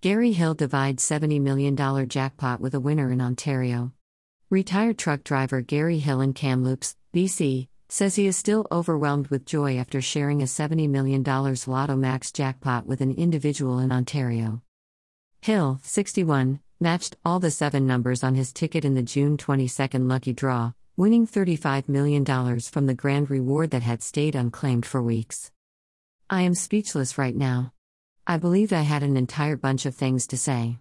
Gary Hill divides $70 million jackpot with a winner in Ontario. Retired truck driver Gary Hill in Kamloops, BC, says he is still overwhelmed with joy after sharing a $70 million Lotto Max jackpot with an individual in Ontario. Hill, 61, matched all the seven numbers on his ticket in the June 22 lucky draw, winning $35 million from the grand reward that had stayed unclaimed for weeks. I am speechless right now. I believed I had an entire bunch of things to say.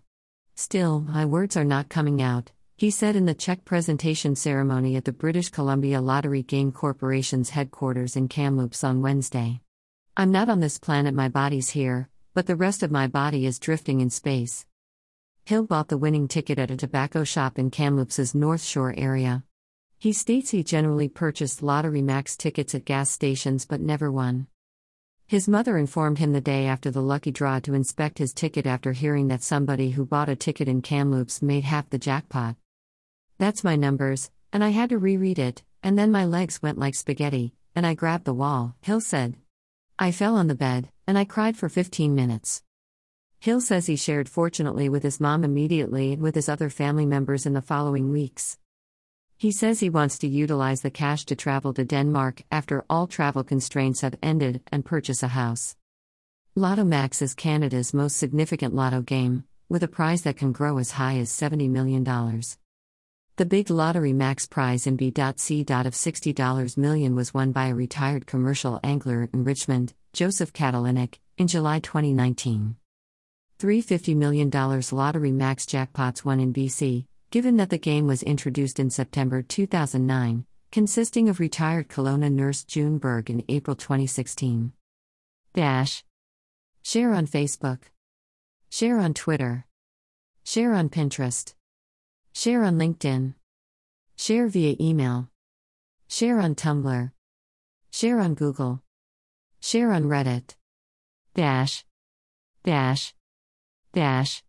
Still, my words are not coming out, he said in the check presentation ceremony at the British Columbia Lottery Game Corporation's headquarters in Kamloops on Wednesday. I'm not on this planet, my body's here, but the rest of my body is drifting in space. Hill bought the winning ticket at a tobacco shop in Kamloops's North Shore area. He states he generally purchased Lottery Max tickets at gas stations but never won. His mother informed him the day after the lucky draw to inspect his ticket after hearing that somebody who bought a ticket in Kamloops made half the jackpot. That's my numbers, and I had to reread it, and then my legs went like spaghetti, and I grabbed the wall, Hill said. I fell on the bed, and I cried for 15 minutes. Hill says he shared fortunately with his mom immediately and with his other family members in the following weeks. He says he wants to utilize the cash to travel to Denmark after all travel constraints have ended and purchase a house. Lotto Max is Canada's most significant lotto game, with a prize that can grow as high as $70 million. The big lottery max prize in B.C. of $60 million was won by a retired commercial angler in Richmond, Joseph Katalinic, in July 2019. Three $50 million lottery max jackpots won in BC, given that the game was introduced in September 2009, consisting of retired Kelowna nurse June Berg in April 2016. Dash. Share on Facebook. Share on Twitter. Share on Pinterest. Share on LinkedIn. Share via email. Share on Tumblr. Share on Google. Share on Reddit. Dash. Dash. Dash.